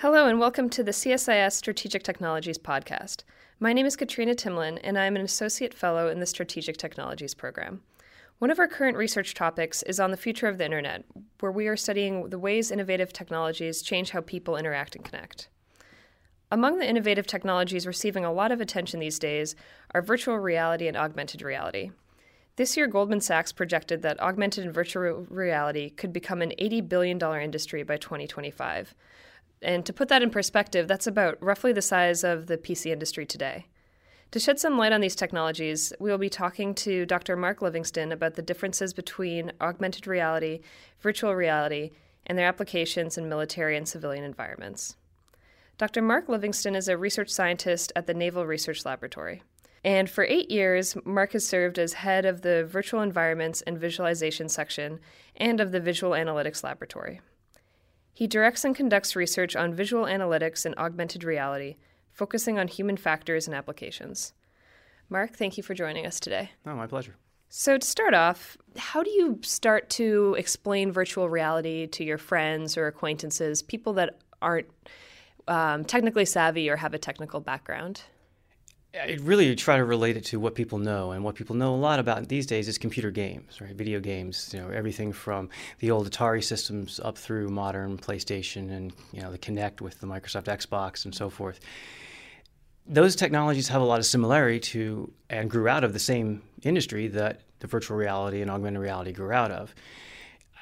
Hello, and welcome to the CSIS Strategic Technologies podcast. My name is Katrina Timlin, and I am an Associate Fellow in the Strategic Technologies program. One of our current research topics is on the future of the Internet, where we are studying the ways innovative technologies change how people interact and connect. Among the innovative technologies receiving a lot of attention these days are virtual reality and augmented reality. This year, Goldman Sachs projected that augmented and virtual reality could become an $80 billion industry by 2025. And to put that in perspective, that's about roughly the size of the PC industry today. To shed some light on these technologies, we will be talking to Dr. Mark Livingston about the differences between augmented reality, virtual reality, and their applications in military and civilian environments. Dr. Mark Livingston is a research scientist at the Naval Research Laboratory. And for eight years, Mark has served as head of the Virtual Environments and Visualization section and of the Visual Analytics Laboratory. He directs and conducts research on visual analytics and augmented reality, focusing on human factors and applications. Mark, thank you for joining us today. Oh, my pleasure. So, to start off, how do you start to explain virtual reality to your friends or acquaintances, people that aren't um, technically savvy or have a technical background? I really try to relate it to what people know, and what people know a lot about these days is computer games, right? Video games. You know, everything from the old Atari systems up through modern PlayStation and you know the Kinect with the Microsoft Xbox and so forth. Those technologies have a lot of similarity to and grew out of the same industry that the virtual reality and augmented reality grew out of.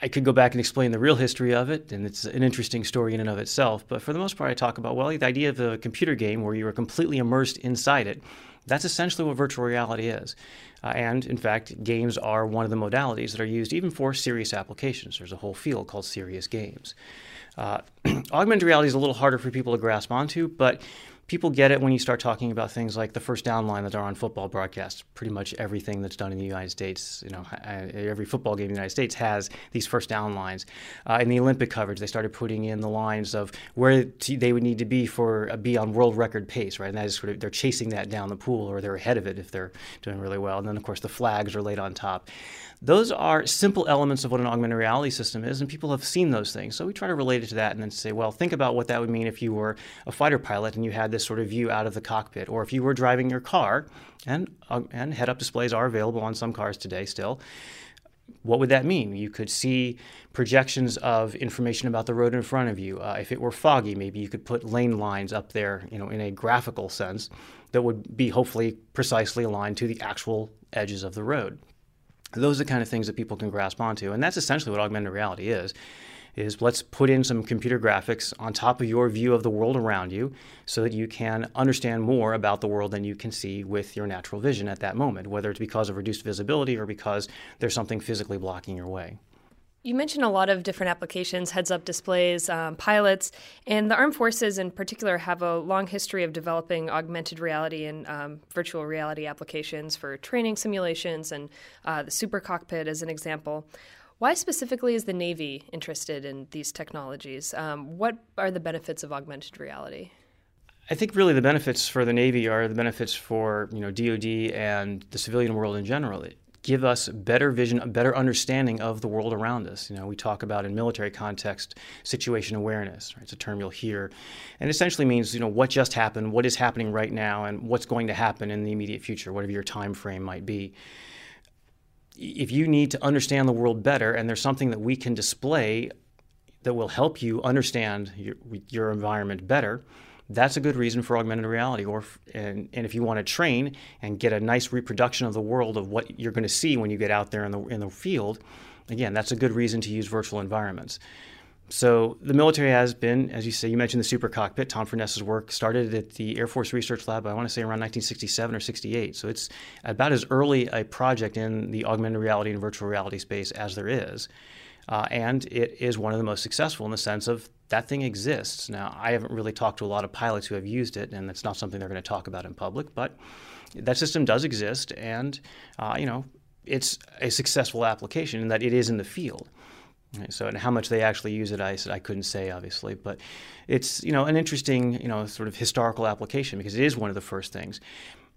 I could go back and explain the real history of it, and it's an interesting story in and of itself. But for the most part, I talk about, well, the idea of a computer game where you are completely immersed inside it. That's essentially what virtual reality is. Uh, and in fact, games are one of the modalities that are used even for serious applications. There's a whole field called serious games. Uh, augmented reality is a little harder for people to grasp onto, but people get it when you start talking about things like the first down line that are on football broadcasts. Pretty much everything that's done in the United States, you know, every football game in the United States has these first down lines. Uh, in the Olympic coverage, they started putting in the lines of where they would need to be for a be on world record pace, right? And that is sort of they're chasing that down the pool, or they're ahead of it if they're doing really well. And then of course the flags are laid on top. Those are simple elements of what an augmented reality system is, and people have seen those things. So we try to relate it to that and then say, well, think about what that would mean if you were a fighter pilot and you had this sort of view out of the cockpit, or if you were driving your car, and, uh, and head up displays are available on some cars today still what would that mean? You could see projections of information about the road in front of you. Uh, if it were foggy, maybe you could put lane lines up there, you know, in a graphical sense that would be hopefully precisely aligned to the actual edges of the road. Those are the kind of things that people can grasp onto, and that's essentially what augmented reality is. Is let's put in some computer graphics on top of your view of the world around you so that you can understand more about the world than you can see with your natural vision at that moment, whether it's because of reduced visibility or because there's something physically blocking your way. You mentioned a lot of different applications, heads up displays, um, pilots, and the armed forces in particular have a long history of developing augmented reality and um, virtual reality applications for training simulations and uh, the super cockpit as an example. Why specifically is the Navy interested in these technologies? Um, what are the benefits of augmented reality? I think really the benefits for the Navy are the benefits for you know DoD and the civilian world in general give us better vision, a better understanding of the world around us. You know, we talk about in military context situation awareness. Right? It's a term you'll hear, and essentially means you know what just happened, what is happening right now, and what's going to happen in the immediate future, whatever your time frame might be. If you need to understand the world better, and there's something that we can display that will help you understand your, your environment better, that's a good reason for augmented reality. Or and, and if you want to train and get a nice reproduction of the world of what you're going to see when you get out there in the in the field, again, that's a good reason to use virtual environments. So the military has been, as you say, you mentioned the super cockpit. Tom Furness's work started at the Air Force Research Lab. I want to say around 1967 or 68. So it's about as early a project in the augmented reality and virtual reality space as there is. Uh, and it is one of the most successful in the sense of that thing exists. Now, I haven't really talked to a lot of pilots who have used it, and it's not something they're going to talk about in public, but that system does exist, and uh, you know, it's a successful application in that it is in the field. So, and how much they actually use it, I I couldn't say, obviously, but it's you know an interesting you know sort of historical application because it is one of the first things.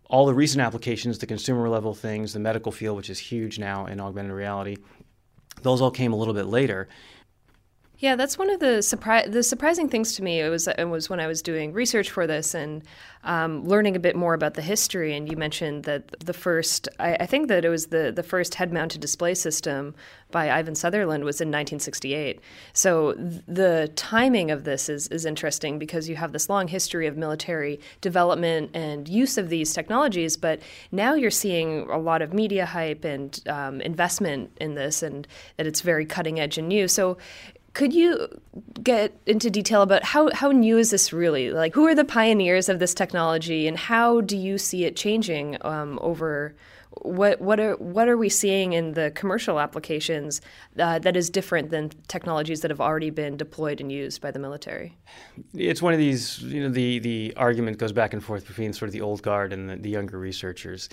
All the recent applications, the consumer level things, the medical field, which is huge now in augmented reality, those all came a little bit later. Yeah, that's one of the surpri- the surprising things to me. It was it was when I was doing research for this and um, learning a bit more about the history. And you mentioned that the first, I, I think that it was the the first head mounted display system by Ivan Sutherland was in 1968. So th- the timing of this is is interesting because you have this long history of military development and use of these technologies, but now you're seeing a lot of media hype and um, investment in this, and that it's very cutting edge and new. So could you get into detail about how, how new is this really? Like, who are the pioneers of this technology, and how do you see it changing um, over? What what are what are we seeing in the commercial applications uh, that is different than technologies that have already been deployed and used by the military? It's one of these. You know, the the argument goes back and forth between sort of the old guard and the, the younger researchers.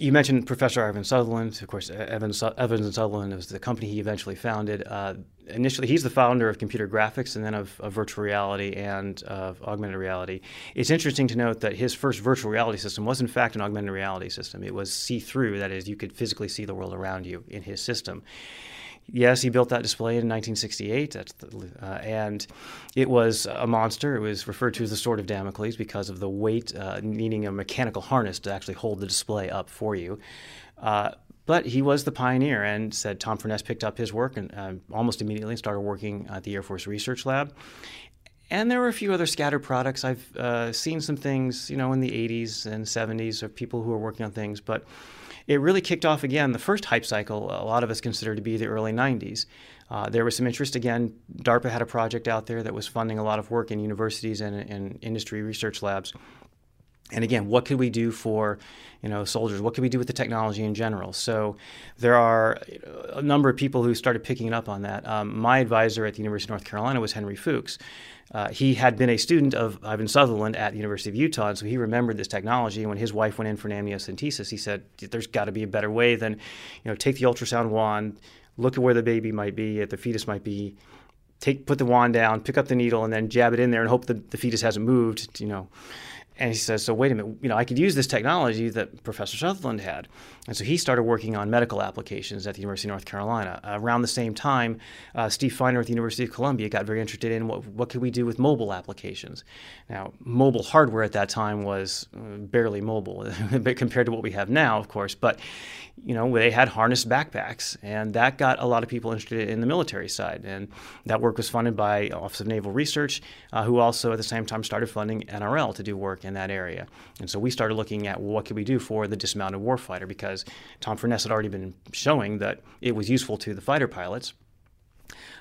You mentioned Professor Ivan Sutherland. Of course, Evans, and Sutherland was the company he eventually founded. Uh, initially, he's the founder of computer graphics and then of, of virtual reality and of augmented reality. It's interesting to note that his first virtual reality system was, in fact, an augmented reality system. It was see through, that is, you could physically see the world around you in his system. Yes, he built that display in 1968, the, uh, and it was a monster. It was referred to as the Sword of Damocles because of the weight, uh, needing a mechanical harness to actually hold the display up for you. Uh, but he was the pioneer and said Tom Furness picked up his work and uh, almost immediately started working at the Air Force Research Lab. And there were a few other scattered products. I've uh, seen some things, you know, in the 80s and 70s of people who were working on things, but it really kicked off again the first hype cycle, a lot of us consider to be the early 90s. Uh, there was some interest again. DARPA had a project out there that was funding a lot of work in universities and, and industry research labs. And again, what could we do for, you know, soldiers? What could we do with the technology in general? So, there are a number of people who started picking up on that. Um, my advisor at the University of North Carolina was Henry Fuchs, uh, he had been a student of Ivan Sutherland at the University of Utah, and so he remembered this technology. And when his wife went in for an amniocentesis, he said, "There's got to be a better way than, you know, take the ultrasound wand, look at where the baby might be, at the fetus might be, take put the wand down, pick up the needle, and then jab it in there, and hope that the fetus hasn't moved, you know." And he says, so wait a minute, you know, I could use this technology that Professor Sutherland had. And so he started working on medical applications at the University of North Carolina. Around the same time, uh, Steve Feiner at the University of Columbia got very interested in what, what could we do with mobile applications. Now, mobile hardware at that time was uh, barely mobile compared to what we have now, of course. But, you know, they had harness backpacks, and that got a lot of people interested in the military side. And that work was funded by Office of Naval Research, uh, who also at the same time started funding NRL to do work in that area. And so we started looking at well, what could we do for the dismounted warfighter because Tom Furness had already been showing that it was useful to the fighter pilots.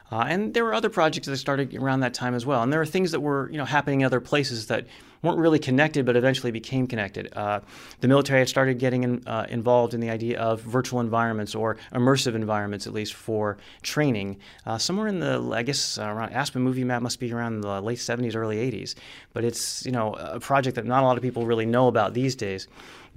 Uh, and there were other projects that started around that time as well. And there are things that were you know happening in other places that weren't really connected, but eventually became connected. Uh, the military had started getting in, uh, involved in the idea of virtual environments or immersive environments, at least for training. Uh, somewhere in the, I guess, around Aspen Movie Map must be around the late 70s, early 80s. But it's you know a project that not a lot of people really know about these days.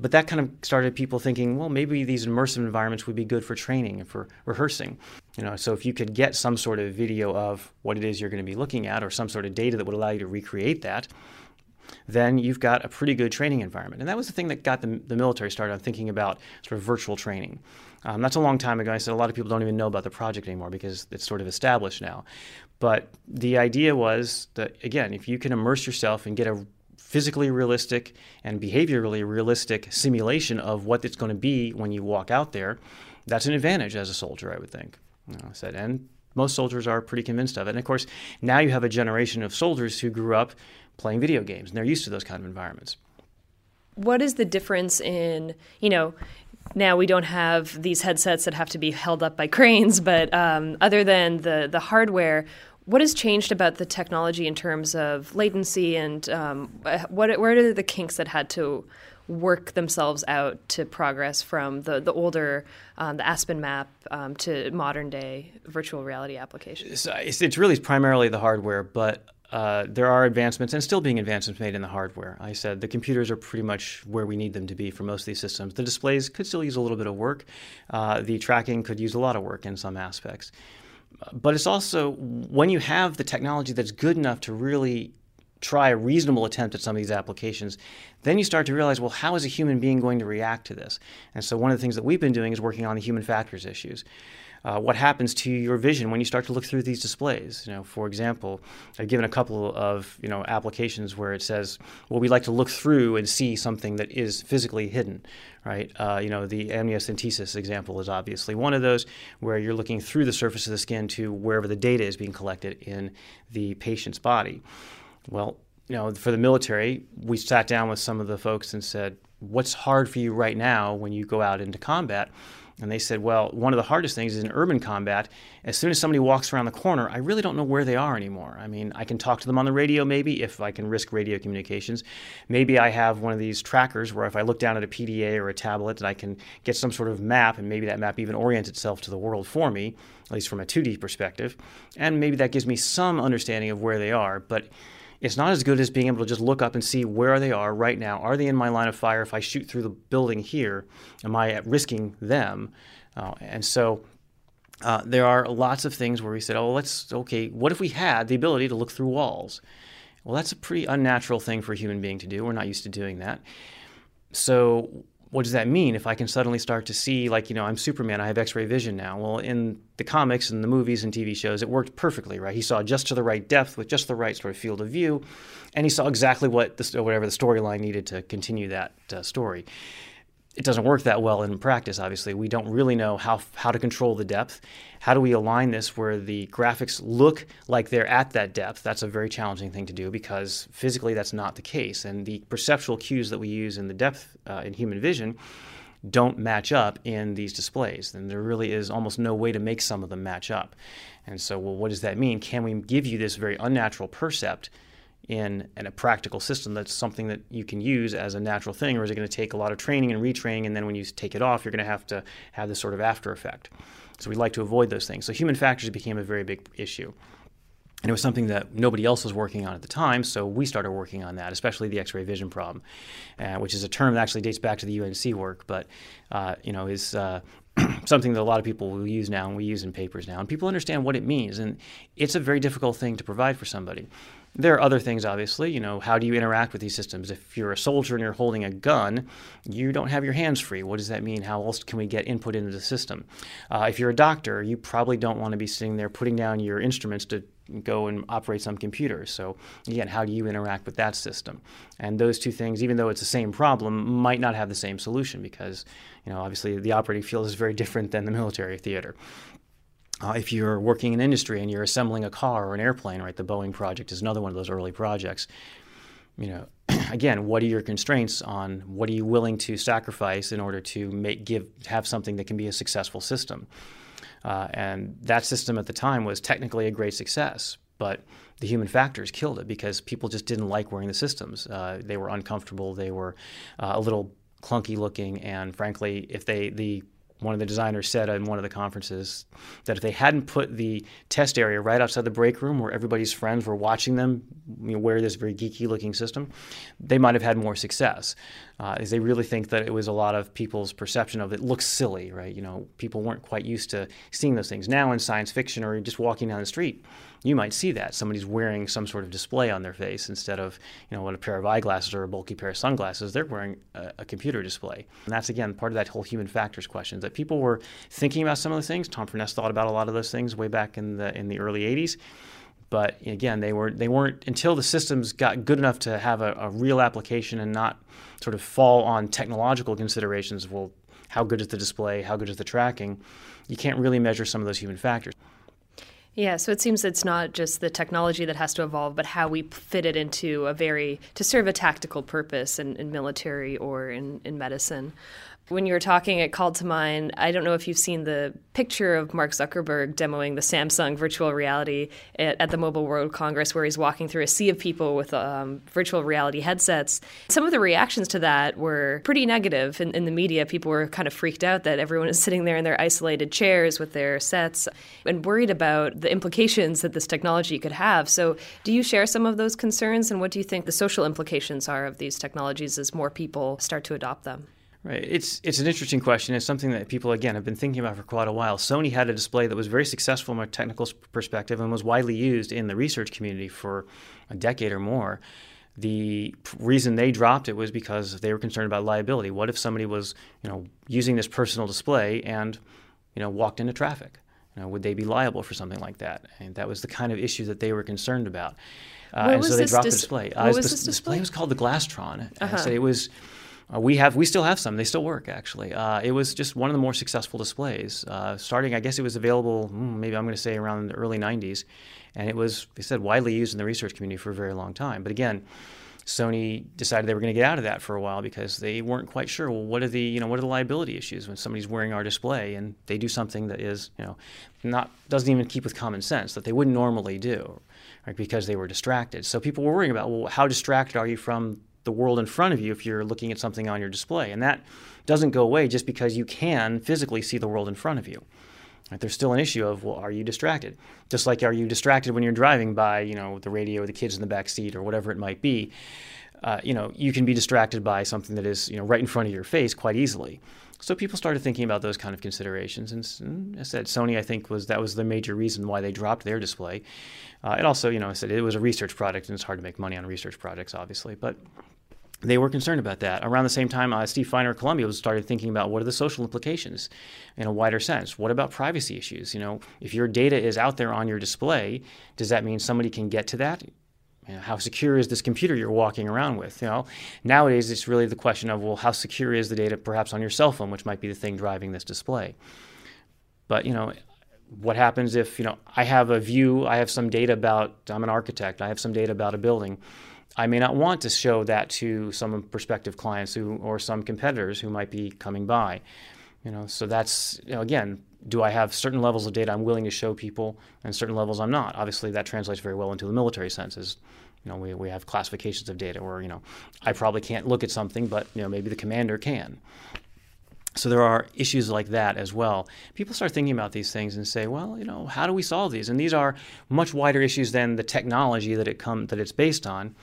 But that kind of started people thinking, well, maybe these immersive environments would be good for training and for rehearsing. You know, so if you could get some sort of video of what it is you're going to be looking at, or some sort of data that would allow you to recreate that, then you've got a pretty good training environment. And that was the thing that got the, the military started on thinking about sort of virtual training. Um, that's a long time ago. I said a lot of people don't even know about the project anymore because it's sort of established now. But the idea was that, again, if you can immerse yourself and get a physically realistic and behaviorally realistic simulation of what it's going to be when you walk out there, that's an advantage as a soldier, I would think. You know, I said, and most soldiers are pretty convinced of it. And of course, now you have a generation of soldiers who grew up playing video games, and they're used to those kind of environments. What is the difference in, you know, now we don't have these headsets that have to be held up by cranes, but um, other than the the hardware, what has changed about the technology in terms of latency and um, what where are the kinks that had to work themselves out to progress from the the older um, the Aspen map um, to modern day virtual reality applications? It's, it's really primarily the hardware, but uh, there are advancements and still being advancements made in the hardware. I said the computers are pretty much where we need them to be for most of these systems. The displays could still use a little bit of work. Uh, the tracking could use a lot of work in some aspects. But it's also when you have the technology that's good enough to really try a reasonable attempt at some of these applications, then you start to realize, well, how is a human being going to react to this? And so one of the things that we've been doing is working on the human factors issues. Uh, what happens to your vision when you start to look through these displays. You know, for example, I've given a couple of you know applications where it says, well, we like to look through and see something that is physically hidden, right? Uh, you know, the amniocentesis example is obviously one of those where you're looking through the surface of the skin to wherever the data is being collected in the patient's body. Well, you know, for the military, we sat down with some of the folks and said, what's hard for you right now when you go out into combat? And they said, well, one of the hardest things is in urban combat, as soon as somebody walks around the corner, I really don't know where they are anymore. I mean, I can talk to them on the radio maybe if I can risk radio communications. Maybe I have one of these trackers where if I look down at a PDA or a tablet, that I can get some sort of map, and maybe that map even orients itself to the world for me, at least from a 2D perspective. And maybe that gives me some understanding of where they are. But it's not as good as being able to just look up and see where they are right now. Are they in my line of fire? If I shoot through the building here, am I at risking them? Uh, and so uh, there are lots of things where we said, oh, let's, okay, what if we had the ability to look through walls? Well, that's a pretty unnatural thing for a human being to do. We're not used to doing that. So what does that mean if I can suddenly start to see, like, you know, I'm Superman, I have X ray vision now? Well, in the comics and the movies and TV shows, it worked perfectly, right? He saw just to the right depth with just the right sort of field of view, and he saw exactly what the, whatever the storyline needed to continue that uh, story it doesn't work that well in practice, obviously. We don't really know how, how to control the depth. How do we align this where the graphics look like they're at that depth? That's a very challenging thing to do because physically that's not the case. And the perceptual cues that we use in the depth uh, in human vision don't match up in these displays. And there really is almost no way to make some of them match up. And so, well, what does that mean? Can we give you this very unnatural percept? In, in a practical system that's something that you can use as a natural thing, or is it going to take a lot of training and retraining, and then when you take it off, you're going to have to have this sort of after effect? So we'd like to avoid those things. So human factors became a very big issue. And it was something that nobody else was working on at the time, so we started working on that, especially the X-ray vision problem, uh, which is a term that actually dates back to the UNC work, but uh, you know is uh, something that a lot of people will use now, and we use in papers now, and people understand what it means, and it's a very difficult thing to provide for somebody. There are other things, obviously. You know, how do you interact with these systems? If you're a soldier and you're holding a gun, you don't have your hands free. What does that mean? How else can we get input into the system? Uh, if you're a doctor, you probably don't want to be sitting there putting down your instruments to go and operate some computer. So again, how do you interact with that system? And those two things, even though it's the same problem, might not have the same solution because, you know, obviously the operating field is very different than the military theater. Uh, if you're working in industry and you're assembling a car or an airplane, right, the Boeing project is another one of those early projects. You know, again, what are your constraints on what are you willing to sacrifice in order to make give have something that can be a successful system? Uh, and that system at the time was technically a great success, but the human factors killed it because people just didn't like wearing the systems. Uh, they were uncomfortable. They were uh, a little clunky looking, and frankly, if they the one of the designers said in one of the conferences that if they hadn't put the test area right outside the break room where everybody's friends were watching them you know, wear this very geeky looking system, they might have had more success. Uh, is they really think that it was a lot of people's perception of it looks silly, right? You know, people weren't quite used to seeing those things. Now in science fiction or just walking down the street, you might see that. Somebody's wearing some sort of display on their face instead of you know what a pair of eyeglasses or a bulky pair of sunglasses. They're wearing a, a, computer display. And that's again part of that whole human factors question that people were thinking about some of those things. Tom furness thought about a lot of those things way back in the in the early 80s but again they were they weren't until the systems got good enough to have a, a real application and not sort of fall on technological considerations well how good is the display? How good is the tracking? You can't really measure some of those human factors yeah, so it seems it's not just the technology that has to evolve, but how we fit it into a very, to serve a tactical purpose in, in military or in, in medicine when you were talking, it called to mind. I don't know if you've seen the picture of Mark Zuckerberg demoing the Samsung virtual reality at, at the Mobile World Congress, where he's walking through a sea of people with um, virtual reality headsets. Some of the reactions to that were pretty negative in, in the media. People were kind of freaked out that everyone is sitting there in their isolated chairs with their sets and worried about the implications that this technology could have. So, do you share some of those concerns, and what do you think the social implications are of these technologies as more people start to adopt them? Right. It's it's an interesting question. It's something that people again have been thinking about for quite a while. Sony had a display that was very successful from a technical perspective and was widely used in the research community for a decade or more. The reason they dropped it was because they were concerned about liability. What if somebody was, you know, using this personal display and, you know, walked into traffic? You know, would they be liable for something like that? And that was the kind of issue that they were concerned about. Uh, and so they dropped dis- the display. Uh, what was the, this display? display was called the Glastron. Uh-huh. So it was. Uh, we have we still have some. They still work actually. Uh, it was just one of the more successful displays. Uh, starting, I guess it was available. Hmm, maybe I'm going to say around the early '90s, and it was they said widely used in the research community for a very long time. But again, Sony decided they were going to get out of that for a while because they weren't quite sure. Well, what are the you know what are the liability issues when somebody's wearing our display and they do something that is you know not doesn't even keep with common sense that they wouldn't normally do, right? Because they were distracted. So people were worrying about well, how distracted are you from the world in front of you if you're looking at something on your display, and that doesn't go away just because you can physically see the world in front of you. Right? There's still an issue of well, are you distracted? Just like are you distracted when you're driving by you know the radio, or the kids in the back seat, or whatever it might be. Uh, you know, you can be distracted by something that is you know right in front of your face quite easily. So people started thinking about those kind of considerations, and, and I said Sony, I think was that was the major reason why they dropped their display. Uh, and also, you know, I said it was a research project, and it's hard to make money on research projects, obviously, but they were concerned about that. Around the same time, uh, Steve Feiner at Columbia was started thinking about what are the social implications in a wider sense. What about privacy issues? You know, if your data is out there on your display, does that mean somebody can get to that? You know, how secure is this computer you're walking around with? You know, nowadays it's really the question of well, how secure is the data perhaps on your cell phone, which might be the thing driving this display. But you know, what happens if you know I have a view, I have some data about I'm an architect, I have some data about a building I may not want to show that to some prospective clients who, or some competitors who might be coming by. You know, so that's you know, again, do I have certain levels of data I'm willing to show people, and certain levels I'm not? Obviously, that translates very well into the military senses. You know, we, we have classifications of data where you know I probably can't look at something, but you know maybe the commander can. So there are issues like that as well. People start thinking about these things and say, well, you know, how do we solve these? And these are much wider issues than the technology that it come that it's based on.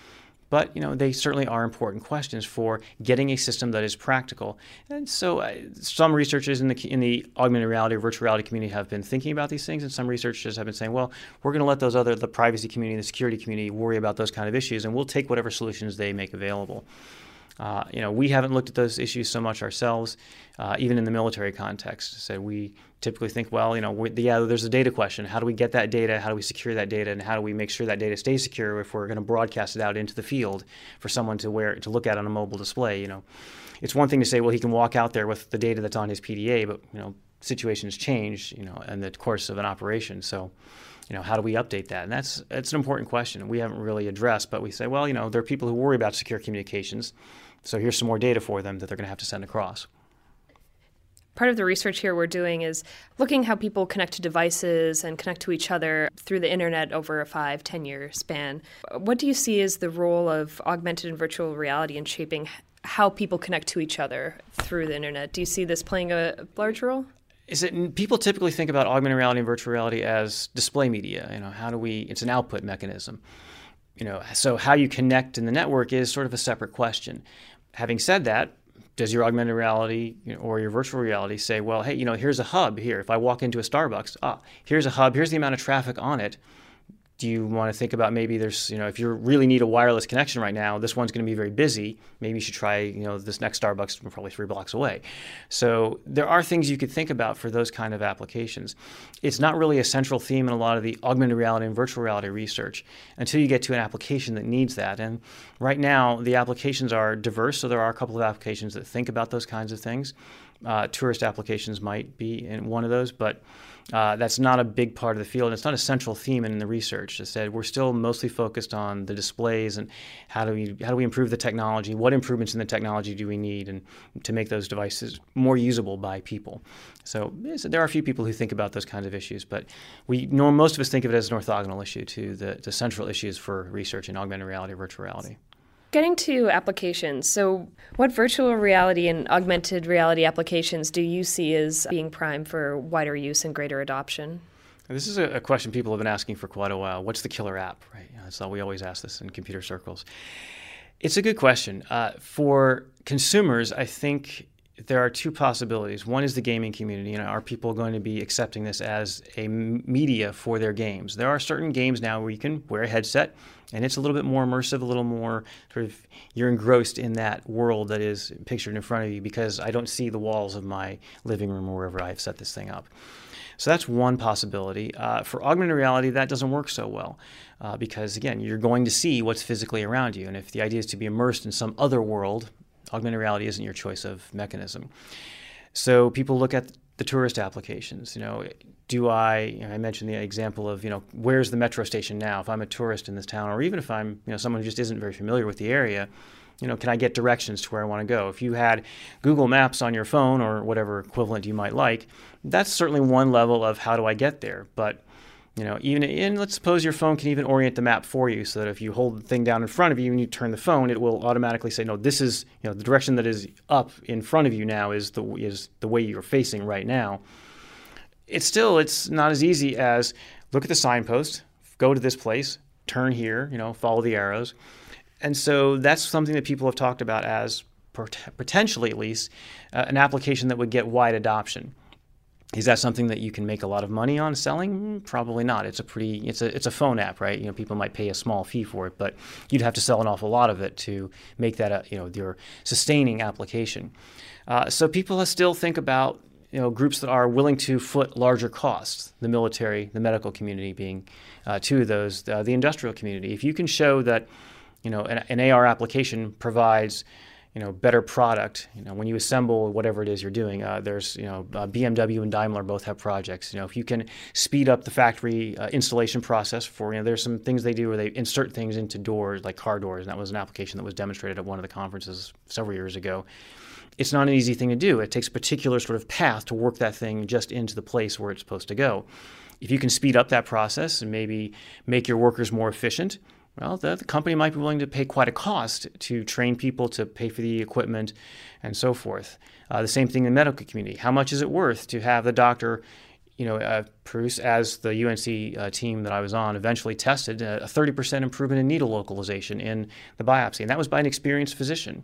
But you know, they certainly are important questions for getting a system that is practical. And so, uh, some researchers in the in the augmented reality or virtual reality community have been thinking about these things, and some researchers have been saying, "Well, we're going to let those other the privacy community, the security community, worry about those kind of issues, and we'll take whatever solutions they make available." Uh, you know, we haven't looked at those issues so much ourselves, uh, even in the military context. So we typically think, well, you know, yeah, there's a data question. How do we get that data? How do we secure that data? And how do we make sure that data stays secure if we're going to broadcast it out into the field for someone to wear to look at on a mobile display? You know, it's one thing to say, well, he can walk out there with the data that's on his PDA, but you know, situations change, you know, in the course of an operation. So you know, how do we update that? And that's that's an important question we haven't really addressed. But we say, well, you know, there are people who worry about secure communications. So here's some more data for them that they're going to have to send across. Part of the research here we're doing is looking how people connect to devices and connect to each other through the internet over a five, ten year span. What do you see as the role of augmented and virtual reality in shaping how people connect to each other through the internet? Do you see this playing a large role? is it people typically think about augmented reality and virtual reality as display media you know how do we it's an output mechanism you know so how you connect in the network is sort of a separate question having said that, does your augmented reality or your virtual reality say, well, hey, you know, here's a hub here. If I walk into a Starbucks, ah, here's a hub, here's the amount of traffic on it do you want to think about maybe there's you know if you really need a wireless connection right now this one's going to be very busy. Maybe you should try you know this next starbucks probably three blocks away. So there are things you could think about for those kind of applications. It's not really a central theme in a lot of the augmented reality and virtual reality research until you get to an application that needs that. And right now the applications are diverse so there are a couple of applications that think about those kinds of things. Uh, tourist applications might be in one of those, but uh, that's not a big part of the field. It's not a central theme in the research. I said we're still mostly focused on the displays and how do we how do we improve the technology? What improvements in the technology do we need, and to make those devices more usable by people? So, so there are a few people who think about those kinds of issues, but we most of us think of it as an orthogonal issue to the, the central issues for research in augmented reality, virtual reality. Getting to applications, so what virtual reality and augmented reality applications do you see as being prime for wider use and greater adoption? This is a, question people have been asking for quite a while. What's the killer app? Right. That's So we always ask this in computer circles. It's a good question. Uh, for consumers, I think there are two possibilities. One is the gaming community. You know, are people going to be accepting this as a media for their games? There are certain games now where you can wear a headset, and it's a little bit more immersive, a little more sort of you're engrossed in that world that is pictured in front of you because I don't see the walls of my living room or wherever I've set this thing up. So that's one possibility. Uh, for augmented reality, that doesn't work so well uh, because, again, you're going to see what's physically around you. And if the idea is to be immersed in some other world, augmented reality isn't your choice of mechanism. So people look at the tourist applications. You know, do I? You know, I mentioned the example of you know where's the metro station now? If I'm a tourist in this town, or even if I'm you know someone who just isn't very familiar with the area, you know, can I get directions to where I want to go? If you had Google Maps on your phone or whatever equivalent you might like, that's certainly one level of how do I get there. But you know, even in let's suppose your phone can even orient the map for you, so that if you hold the thing down in front of you and you turn the phone, it will automatically say, "No, this is you know the direction that is up in front of you now is the is the way you're facing right now." It's still it's not as easy as look at the signpost, go to this place, turn here, you know, follow the arrows, and so that's something that people have talked about as potentially, at least, uh, an application that would get wide adoption. Is that something that you can make a lot of money on selling? Probably not. It's a pretty it's a it's a phone app, right? You know, people might pay a small fee for it, but you'd have to sell an awful lot of it to make that a you know your sustaining application. Uh, so people still think about you know groups that are willing to foot larger costs. The military, the medical community being uh, two of those. Uh, the industrial community. If you can show that you know an, an AR application provides you know, better product. You know, when you assemble whatever it is you're doing, uh, there's, you know, uh, BMW and Daimler both have projects. You know, if you can speed up the factory uh, installation process for, you know, there's some things they do where they insert things into doors, like car doors, and that was an application that was demonstrated at one of the conferences several years ago. It's not an easy thing to do. It takes a particular sort of path to work that thing just into the place where it's supposed to go. If you can speed up that process and maybe make your workers more efficient, well, the, the, company might be willing to pay quite a cost to train people, to pay for the equipment, and so forth. Uh, the same thing in the medical community. How much is it worth to have the doctor, you know, uh, produce, as the UNC uh, team that I was on eventually tested, a 30% improvement in needle localization in the biopsy, and that was by an experienced physician.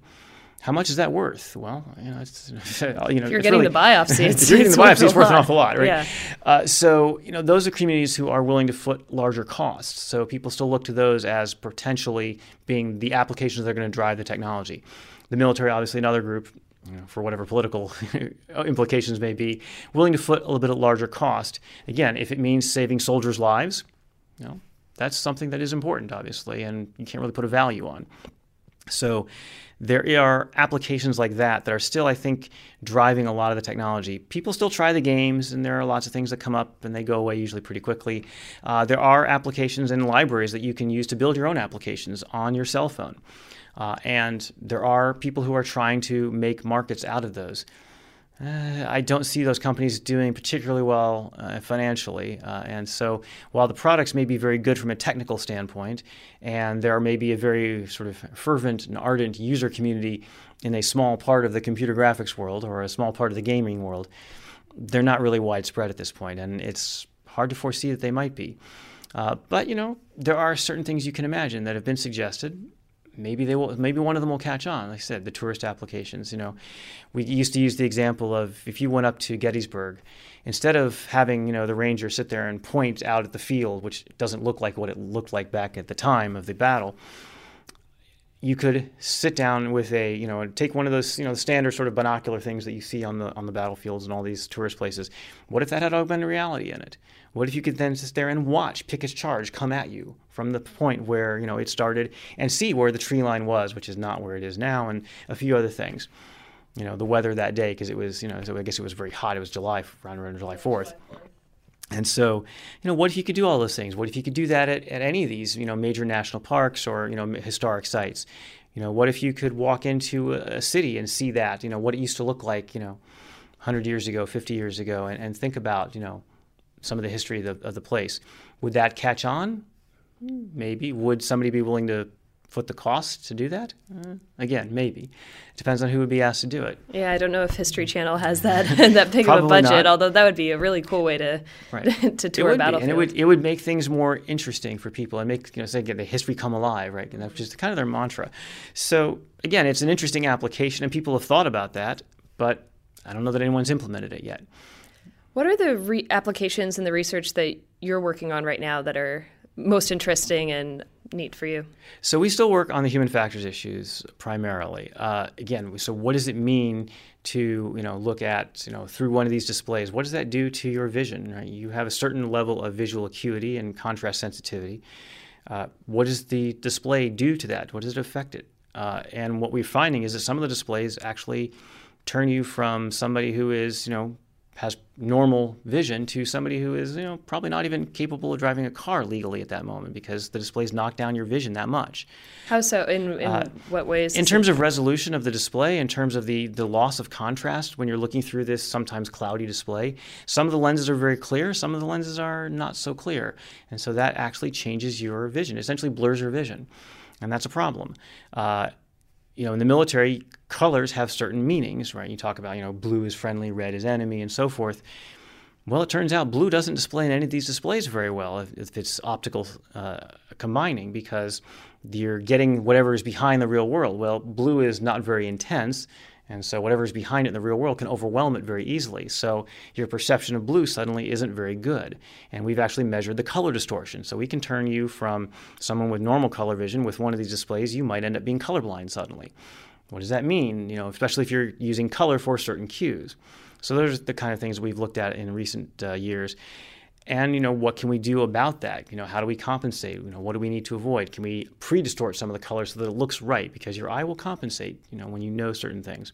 How much is that worth? Well, you know, it's, you know, if you're getting really, the biopsy, it's, if you're getting the biopsy, it's worth an awful lot, right? Yeah. Uh, so, you know, those are communities who are willing to foot larger costs. So people still look to those as potentially being the applications that are going to drive the technology. The military, obviously, another group, you know, for whatever political implications may be, willing to foot a little bit of larger cost. Again, if it means saving soldiers' lives, you know, that's something that is important, obviously, and you can't really put a value on. So there are applications like that that are still, I think, driving a lot of the technology. People still try the games, and there are lots of things that come up and they go away usually pretty quickly. Uh, there are applications and libraries that you can use to build your own applications on your cell phone. Uh, and there are people who are trying to make markets out of those. Uh, I don't see those companies doing particularly well uh, financially. Uh, and so, while the products may be very good from a technical standpoint, and there may be a very sort of fervent and ardent user community in a small part of the computer graphics world or a small part of the gaming world, they're not really widespread at this point, and it's hard to foresee that they might be. Uh, but you know, there are certain things you can imagine that have been suggested maybe they will maybe one of them will catch on. Like i said the tourist applications you know. We used to use the example of if you went up to gettysburg instead of having you know the ranger sit there and point out at the field which doesn't look like what it looked like back at the time of the battle you could sit down with a you know take one of those you know standard sort of binocular things that you see on the on the battlefields and all these tourist places. What if that had augmented reality in it what if you could then sit there and watch Pickett's charge come at you from the point where you know it started and see where the tree line was, which is not where it is now, and a few other things. You know, the weather that day because it was you know so I guess it was very hot. It was July around, around July Fourth. And so, you know, what if you could do all those things? What if you could do that at, at any of these, you know, major national parks or, you know, historic sites? You know, what if you could walk into a, city and see that, you know, what it used to look like, you know, 100 years ago, 50 years ago, and, and think about, you know, some of the history of the, of the place. Would that catch on? Maybe. Would somebody be willing to foot the cost to do that? Uh, again, maybe. It depends on who would be asked to do it. Yeah, I don't know if History Channel has that that big of a budget. Not. Although that would be a really cool way to right. to tour a battlefield. And it would it would make things more interesting for people and make you know say get the history come alive, right? And that's just kind of their mantra. So again, it's an interesting application, and people have thought about that, but I don't know that anyone's implemented it yet. What are the re- applications and the research that you're working on right now that are most interesting and neat for you? So we still work on the human factors issues primarily. Uh, again, so what does it mean to you know look at you know through one of these displays? What does that do to your vision? Right? You have a certain level of visual acuity and contrast sensitivity. Uh, what does the display do to that? What does it affect it? Uh, and what we're finding is that some of the displays actually turn you from somebody who is, you know, has normal vision to somebody who is, you know, probably not even capable of driving a car legally at that moment because the displays knock down your vision that much. How so? In, in uh, what ways? In terms it... of resolution of the display, in terms of the, the loss of contrast when you're looking through this sometimes cloudy display, some of the lenses are very clear, some of the lenses are not so clear. And so that actually changes your vision, essentially blurs your vision. And that's a problem. Uh, you know, in the military, colors have certain meanings, right? You talk about, you know, blue is friendly, red is enemy, and so forth. Well, it turns out blue doesn't display in any of these displays very well if, if it's optical uh, combining because you're getting whatever is behind the real world. Well, blue is not very intense, and so whatever is behind it in the real world can overwhelm it very easily. So your perception of blue suddenly isn't very good. And we've actually measured the color distortion. So we can turn you from someone with normal color vision with one of these displays, you might end up being colorblind suddenly. What does that mean? You know, especially if you're using color for certain cues. So those are the kind of things we've looked at in recent uh, years and you know what can we do about that? You know how do we compensate? You know what do we need to avoid? Can we pre-distort some of the colors so that it looks right? Because your eye will compensate you know when you know certain things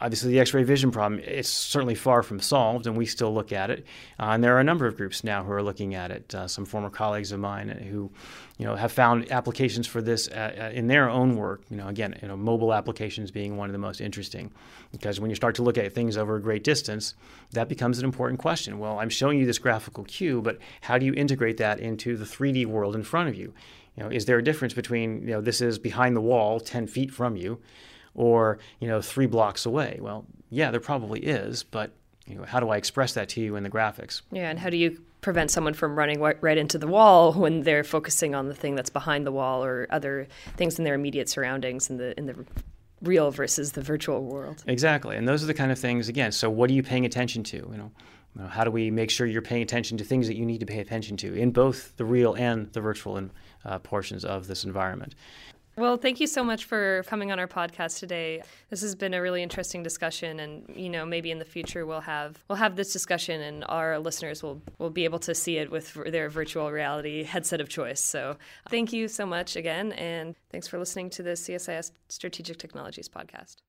obviously the x-ray vision problem it's certainly far from solved and we still look at it. Uh, and there are a number of groups now who are looking at it. Uh, some former colleagues of mine who you know have found applications for this uh, uh, in their own work. You know again you know mobile applications being one of the most interesting. Because when you start to look at things over a great distance that becomes an important question. Well i'm showing you this graphical cue but how do you integrate that into the 3d world in front of you? You know is there a difference between you know this is behind the wall 10 feet from you or you know three blocks away. Well, yeah, there probably is, but you know, how do I express that to you in the graphics? Yeah, and how do you prevent someone from running right into the wall when they're focusing on the thing that's behind the wall or other things in their immediate surroundings in the in the real versus the virtual world? Exactly, and those are the kind of things. Again, so what are you paying attention to? You know. How do we make sure you're paying attention to things that you need to pay attention to in both the real and the virtual uh, portions of this environment? Well, thank you so much for coming on our podcast today. This has been a really interesting discussion and you know, maybe in the future we'll have we'll have this discussion and our listeners will will be able to see it with their virtual reality headset of choice. So, thank you so much again and thanks for listening to the CSIS Strategic Technologies podcast.